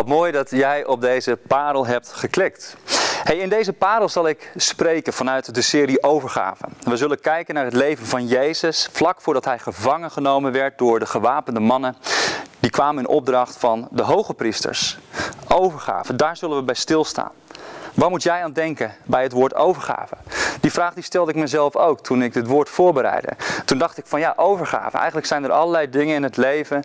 Wat mooi dat jij op deze parel hebt geklikt. Hey, in deze parel zal ik spreken vanuit de serie Overgave. We zullen kijken naar het leven van Jezus vlak voordat hij gevangen genomen werd door de gewapende mannen. Die kwamen in opdracht van de hoge priesters. Overgave, daar zullen we bij stilstaan. Waar moet jij aan denken bij het woord overgave? Die vraag die stelde ik mezelf ook toen ik dit woord voorbereidde. Toen dacht ik van ja, overgave. Eigenlijk zijn er allerlei dingen in het leven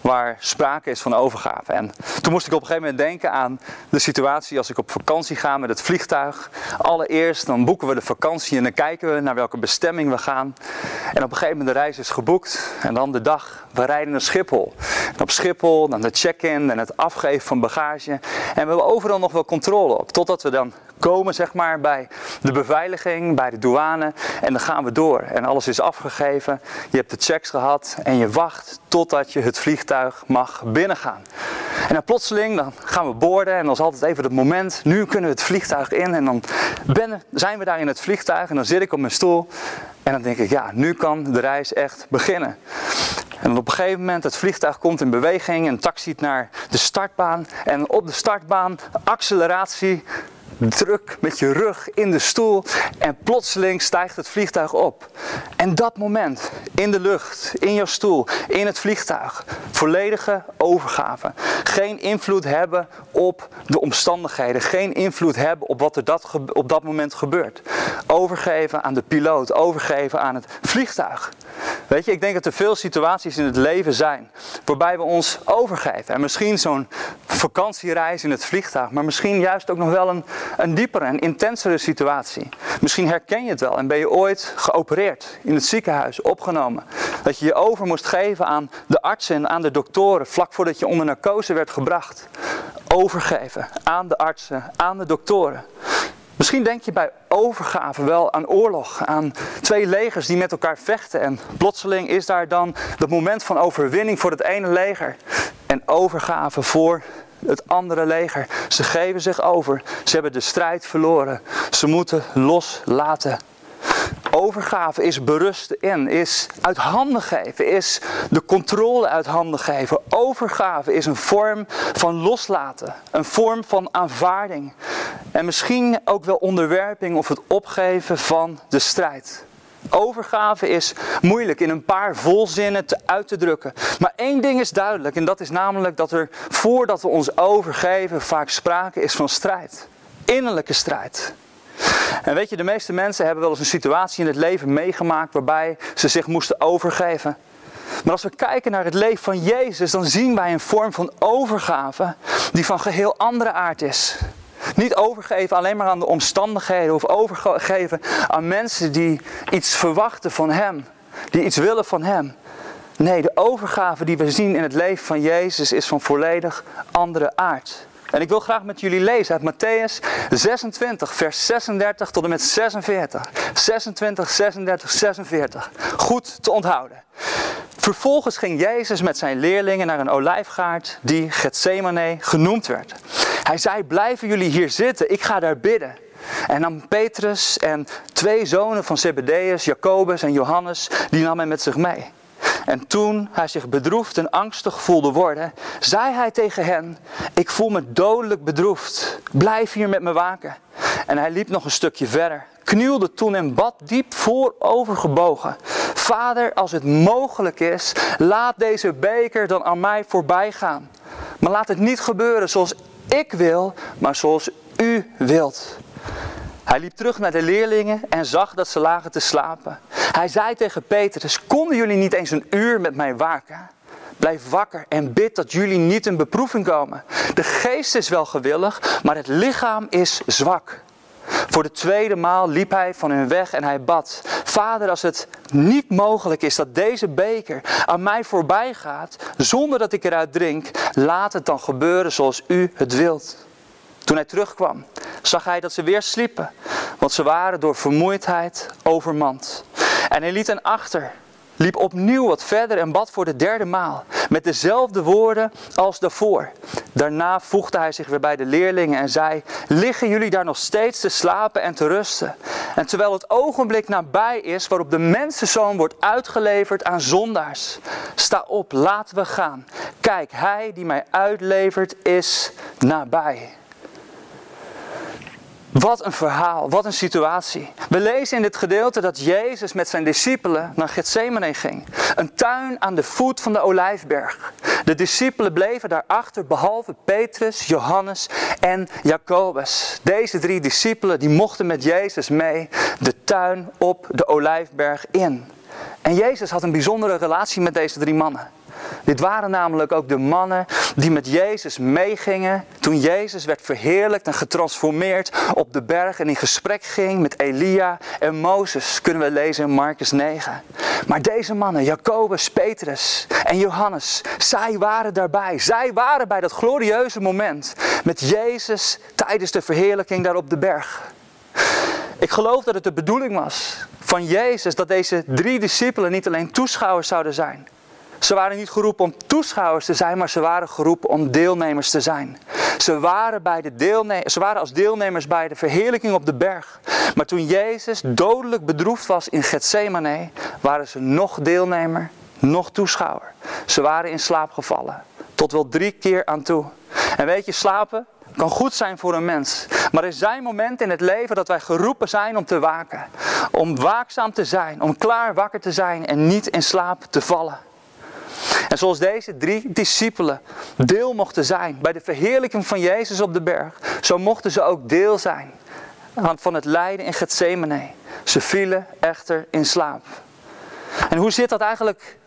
waar sprake is van overgave. En toen moest ik op een gegeven moment denken aan de situatie als ik op vakantie ga met het vliegtuig. Allereerst dan boeken we de vakantie en dan kijken we naar welke bestemming we gaan. En op een gegeven moment de reis is geboekt en dan de dag. We rijden naar Schiphol. En op Schiphol dan de check-in en het afgeven van bagage. En we hebben overal nog wel controle op. Totdat we dan komen zeg maar, bij de beveiliging, bij de douane. En dan gaan we door. En alles is afgegeven. Je hebt de checks gehad. En je wacht totdat je het vliegtuig mag binnengaan. En dan plotseling dan gaan we boorden. En dan is altijd even het moment. Nu kunnen we het vliegtuig in. En dan zijn we daar in het vliegtuig. En dan zit ik op mijn stoel. En dan denk ik, ja, nu kan de reis echt beginnen. En op een gegeven moment, het vliegtuig komt in beweging en taxiet naar de startbaan. En op de startbaan, acceleratie, druk met je rug in de stoel en plotseling stijgt het vliegtuig op. En dat moment, in de lucht, in jouw stoel, in het vliegtuig, volledige overgave. Geen invloed hebben op de omstandigheden, geen invloed hebben op wat er dat, op dat moment gebeurt. Overgeven aan de piloot, overgeven aan het vliegtuig. Weet je, ik denk dat er veel situaties in het leven zijn waarbij we ons overgeven. En misschien zo'n vakantiereis in het vliegtuig, maar misschien juist ook nog wel een, een diepere en intensere situatie. Misschien herken je het wel en ben je ooit geopereerd in het ziekenhuis, opgenomen. Dat je je over moest geven aan de artsen en aan de doktoren vlak voordat je onder narcose werd gebracht. Overgeven aan de artsen, aan de doktoren. Misschien denk je bij overgave wel aan oorlog, aan twee legers die met elkaar vechten. En plotseling is daar dan dat moment van overwinning voor het ene leger en overgave voor het andere leger. Ze geven zich over. Ze hebben de strijd verloren. Ze moeten loslaten. Overgave is berusten in, is uit handen geven, is de controle uit handen geven. Overgave is een vorm van loslaten, een vorm van aanvaarding. En misschien ook wel onderwerping of het opgeven van de strijd. Overgave is moeilijk in een paar volzinnen te uit te drukken. Maar één ding is duidelijk en dat is namelijk dat er voordat we ons overgeven vaak sprake is van strijd. Innerlijke strijd. En weet je, de meeste mensen hebben wel eens een situatie in het leven meegemaakt waarbij ze zich moesten overgeven. Maar als we kijken naar het leven van Jezus, dan zien wij een vorm van overgave die van geheel andere aard is. Niet overgeven alleen maar aan de omstandigheden of overgeven aan mensen die iets verwachten van Hem, die iets willen van Hem. Nee, de overgave die we zien in het leven van Jezus is van volledig andere aard. En ik wil graag met jullie lezen uit Matthäus 26, vers 36 tot en met 46. 26, 36, 46. Goed te onthouden. Vervolgens ging Jezus met zijn leerlingen naar een olijfgaard die Gethsemane genoemd werd. Hij zei, blijven jullie hier zitten, ik ga daar bidden. En dan Petrus en twee zonen van Zebedeus, Jacobus en Johannes, die nam hij met zich mee. En toen hij zich bedroefd en angstig voelde worden, zei hij tegen hen: Ik voel me dodelijk bedroefd. Blijf hier met me waken. En hij liep nog een stukje verder, knielde toen en bad diep voorovergebogen. Vader, als het mogelijk is, laat deze beker dan aan mij voorbij gaan. Laat het niet gebeuren zoals ik wil, maar zoals u wilt. Hij liep terug naar de leerlingen en zag dat ze lagen te slapen. Hij zei tegen Petrus, konden jullie niet eens een uur met mij waken? Blijf wakker en bid dat jullie niet in beproeving komen. De geest is wel gewillig, maar het lichaam is zwak. Voor de tweede maal liep hij van hun weg en hij bad: Vader, als het niet mogelijk is dat deze beker aan mij voorbij gaat, zonder dat ik eruit drink, laat het dan gebeuren zoals u het wilt. Toen hij terugkwam, zag hij dat ze weer sliepen, want ze waren door vermoeidheid overmand. En hij liet hen achter liep opnieuw wat verder en bad voor de derde maal, met dezelfde woorden als daarvoor. Daarna voegde hij zich weer bij de leerlingen en zei: Liggen jullie daar nog steeds te slapen en te rusten? En terwijl het ogenblik nabij is waarop de mensenzoon wordt uitgeleverd aan zondaars, sta op, laten we gaan. Kijk, hij die mij uitlevert is nabij. Wat een verhaal, wat een situatie. We lezen in dit gedeelte dat Jezus met zijn discipelen naar Gethsemane ging. Een tuin aan de voet van de Olijfberg. De discipelen bleven daarachter behalve Petrus, Johannes en Jacobus. Deze drie discipelen die mochten met Jezus mee de tuin op de Olijfberg in. En Jezus had een bijzondere relatie met deze drie mannen. Dit waren namelijk ook de mannen die met Jezus meegingen toen Jezus werd verheerlijkt en getransformeerd op de berg en in gesprek ging met Elia en Mozes, kunnen we lezen in Marcus 9. Maar deze mannen, Jacobus, Petrus en Johannes, zij waren daarbij. Zij waren bij dat glorieuze moment met Jezus tijdens de verheerlijking daar op de berg. Ik geloof dat het de bedoeling was van Jezus dat deze drie discipelen niet alleen toeschouwers zouden zijn, ze waren niet geroepen om toeschouwers te zijn, maar ze waren geroepen om deelnemers te zijn. Ze waren, bij de deelne ze waren als deelnemers bij de verheerlijking op de berg. Maar toen Jezus dodelijk bedroefd was in Gethsemane, waren ze nog deelnemer, nog toeschouwer. Ze waren in slaap gevallen, tot wel drie keer aan toe. En weet je, slapen kan goed zijn voor een mens. Maar er zijn momenten in het leven dat wij geroepen zijn om te waken. Om waakzaam te zijn, om klaar wakker te zijn en niet in slaap te vallen. En zoals deze drie discipelen deel mochten zijn bij de verheerlijking van Jezus op de berg, zo mochten ze ook deel zijn van het lijden in Gethsemane. Ze vielen echter in slaap. En hoe zit dat eigenlijk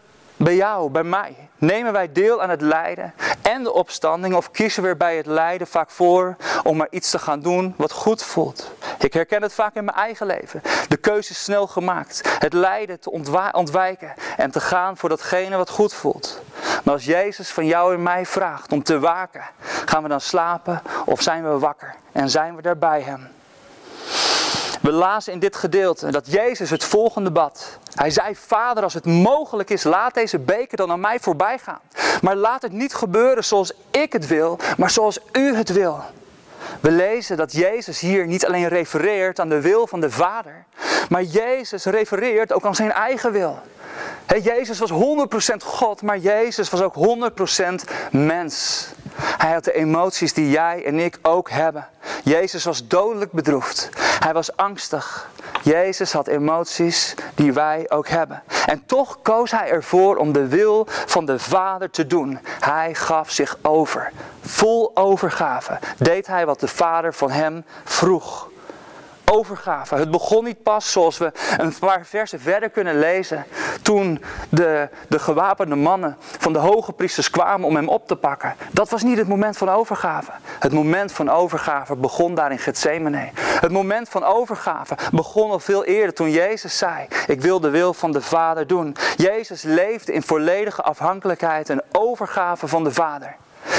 bij jou, bij mij? Nemen wij deel aan het lijden en de opstanding of kiezen we er bij het lijden vaak voor om maar iets te gaan doen wat goed voelt? Ik herken het vaak in mijn eigen leven. De keuze is snel gemaakt. Het lijden te ontwijken en te gaan voor datgene wat goed voelt. Maar als Jezus van jou en mij vraagt om te waken, gaan we dan slapen of zijn we wakker en zijn we daar bij Hem? We lazen in dit gedeelte dat Jezus het volgende bad. Hij zei, Vader, als het mogelijk is, laat deze beker dan aan mij voorbij gaan. Maar laat het niet gebeuren zoals ik het wil, maar zoals u het wil. We lezen dat Jezus hier niet alleen refereert aan de wil van de Vader, maar Jezus refereert ook aan zijn eigen wil. Jezus was 100% God, maar Jezus was ook 100% mens. Hij had de emoties die jij en ik ook hebben. Jezus was dodelijk bedroefd. Hij was angstig. Jezus had emoties die wij ook hebben. En toch koos hij ervoor om de wil van de Vader te doen. Hij gaf zich over. Vol overgave deed hij wat de Vader van hem vroeg overgave. Het begon niet pas zoals we een paar versen verder kunnen lezen. Toen de, de gewapende mannen van de hoge priesters kwamen om hem op te pakken. Dat was niet het moment van overgave. Het moment van overgave begon daar in Gethsemane. Het moment van overgave begon al veel eerder toen Jezus zei: Ik wil de wil van de Vader doen. Jezus leefde in volledige afhankelijkheid en overgave van de Vader.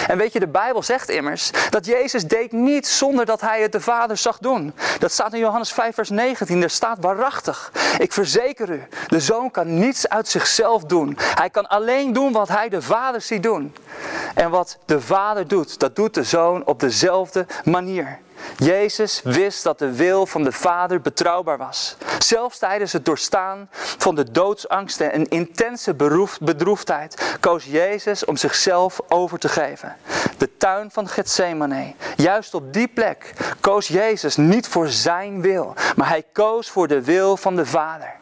En weet je, de Bijbel zegt immers dat Jezus deed niet zonder dat hij het de Vader zag doen. Dat staat in Johannes 5, vers 19. Er staat waarachtig. Ik verzeker u, de zoon kan niets uit zichzelf doen. Hij kan alleen doen wat hij de Vader ziet doen. En wat de Vader doet, dat doet de zoon op dezelfde manier. Jezus wist dat de wil van de Vader betrouwbaar was. Zelfs tijdens het doorstaan van de doodsangsten en intense bedroefdheid koos Jezus om zichzelf over te geven. De tuin van Gethsemane. Juist op die plek koos Jezus niet voor zijn wil, maar hij koos voor de wil van de Vader.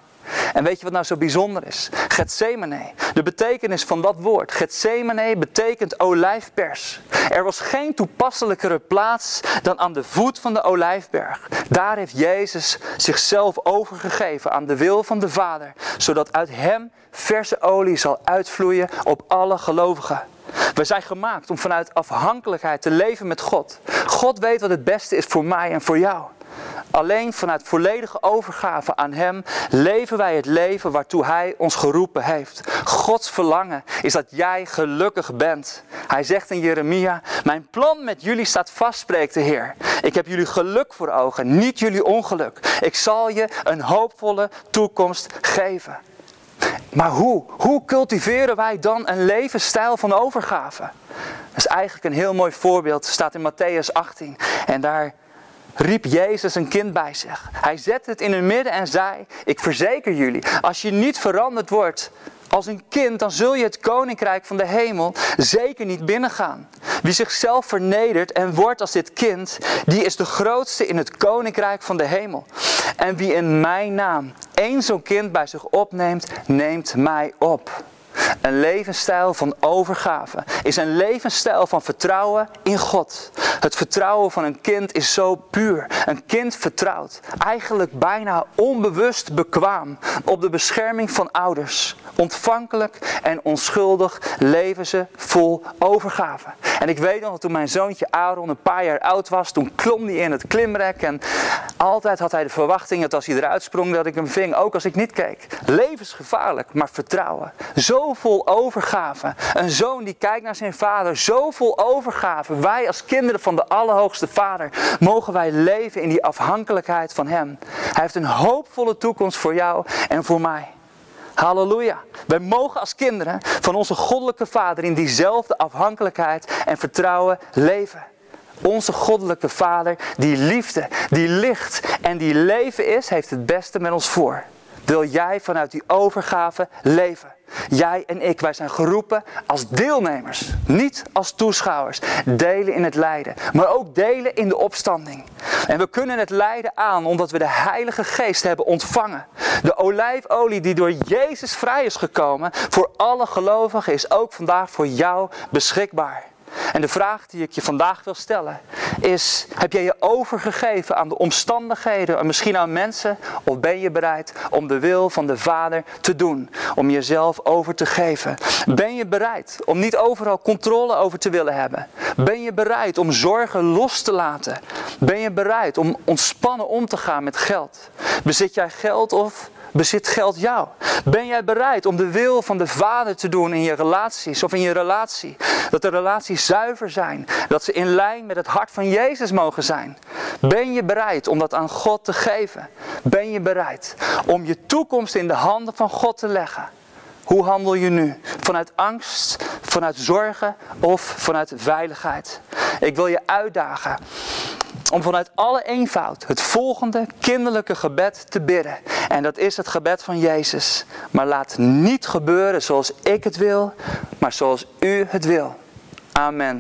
En weet je wat nou zo bijzonder is? Gethsemane, de betekenis van dat woord. Gethsemane betekent olijfpers. Er was geen toepasselijkere plaats dan aan de voet van de olijfberg. Daar heeft Jezus zichzelf overgegeven aan de wil van de Vader, zodat uit hem verse olie zal uitvloeien op alle gelovigen. We zijn gemaakt om vanuit afhankelijkheid te leven met God. God weet wat het beste is voor mij en voor jou. Alleen vanuit volledige overgave aan Hem leven wij het leven waartoe Hij ons geroepen heeft. Gods verlangen is dat jij gelukkig bent. Hij zegt in Jeremia, mijn plan met jullie staat vast, spreekt de Heer. Ik heb jullie geluk voor ogen, niet jullie ongeluk. Ik zal je een hoopvolle toekomst geven. Maar hoe? Hoe cultiveren wij dan een levensstijl van overgave? Dat is eigenlijk een heel mooi voorbeeld. Staat in Matthäus 18. En daar riep Jezus een kind bij zich. Hij zette het in het midden en zei: Ik verzeker jullie, als je niet veranderd wordt als een kind, dan zul je het koninkrijk van de hemel zeker niet binnengaan. Wie zichzelf vernedert en wordt als dit kind, die is de grootste in het koninkrijk van de hemel. En wie in mijn naam één zo'n kind bij zich opneemt, neemt mij op. Een levensstijl van overgave is een levensstijl van vertrouwen in God. Het vertrouwen van een kind is zo puur. Een kind vertrouwt, eigenlijk bijna onbewust bekwaam op de bescherming van ouders. Ontvankelijk en onschuldig leven ze vol overgave. En ik weet nog dat toen mijn zoontje Aaron een paar jaar oud was, toen klom hij in het klimrek. En altijd had hij de verwachting dat als hij eruit sprong, dat ik hem ving, ook als ik niet keek. Levensgevaarlijk, maar vertrouwen. Zo vol overgave. Een zoon die kijkt naar zijn vader, zo vol overgave. Wij als kinderen van de Allerhoogste Vader, mogen wij leven in die afhankelijkheid van Hem. Hij heeft een hoopvolle toekomst voor jou en voor mij. Halleluja. Wij mogen als kinderen van onze goddelijke Vader in diezelfde afhankelijkheid en vertrouwen leven. Onze goddelijke Vader, die liefde, die licht en die leven is, heeft het beste met ons voor. Wil jij vanuit die overgave leven? Jij en ik, wij zijn geroepen als deelnemers, niet als toeschouwers. Delen in het lijden, maar ook delen in de opstanding. En we kunnen het lijden aan omdat we de Heilige Geest hebben ontvangen. De olijfolie die door Jezus vrij is gekomen voor alle gelovigen is ook vandaag voor jou beschikbaar. En de vraag die ik je vandaag wil stellen is: heb jij je overgegeven aan de omstandigheden en misschien aan mensen? Of ben je bereid om de wil van de Vader te doen? Om jezelf over te geven? Ben je bereid om niet overal controle over te willen hebben? Ben je bereid om zorgen los te laten? Ben je bereid om ontspannen om te gaan met geld? Bezit jij geld of bezit geld jou? Ben jij bereid om de wil van de Vader te doen in je relaties of in je relatie? Dat de relaties zuiver zijn, dat ze in lijn met het hart van Jezus mogen zijn. Ben je bereid om dat aan God te geven? Ben je bereid om je toekomst in de handen van God te leggen? Hoe handel je nu? Vanuit angst, vanuit zorgen of vanuit veiligheid? Ik wil je uitdagen om vanuit alle eenvoud het volgende kinderlijke gebed te bidden. En dat is het gebed van Jezus. Maar laat niet gebeuren zoals ik het wil, maar zoals u het wil. Amen.